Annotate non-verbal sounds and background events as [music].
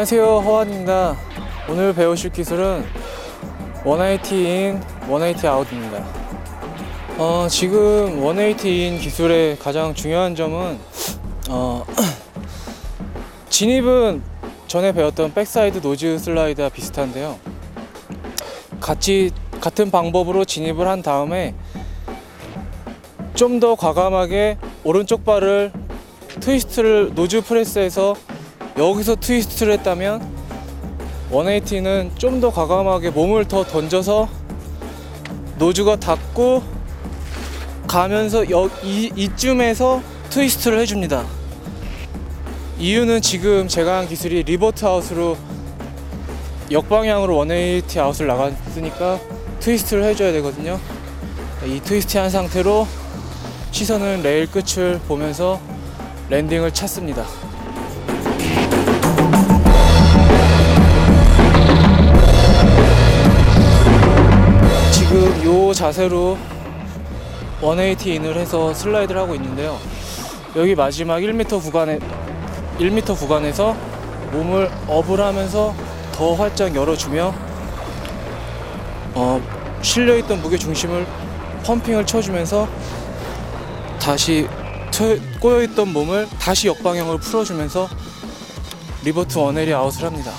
안녕하세요 허완입니다. 오늘 배우실 기술은 180 in 180 out입니다. 어, 지금 180 in 기술의 가장 중요한 점은 어, [clears throat] 진입은 전에 배웠던 backside nose slide와 비슷한데요. 같이 같은 방법으로 진입을 한 다음에 좀 더 과감하게 오른쪽 발을 트위스트를 nose press해서 여기서 트위스트를 했다면 180는 좀 더 과감하게 몸을 더 던져서 nose가 닿고 가면서 여, 이, 이쯤에서 트위스트를 해줍니다. 이유는 지금 제가 한 기술이 revert out으로 역방향으로 180 out을 나갔으니까 트위스트를 해줘야 되거든요. 이 트위스트 한 상태로 시선은 레일 끝을 보면서 landing을 찾습니다. 자세로 180 in을 해서 슬라이드를 하고 있는데요. 여기 마지막 1m 구간에 1m 구간에서 몸을 up을 하면서 더 활짝 열어주며 어, 실려있던 무게 중심을 pumping을 쳐주면서 다시 트- 꼬여있던 몸을 다시 역방향으로 풀어주면서 리버트 원헬이 아웃을 합니다.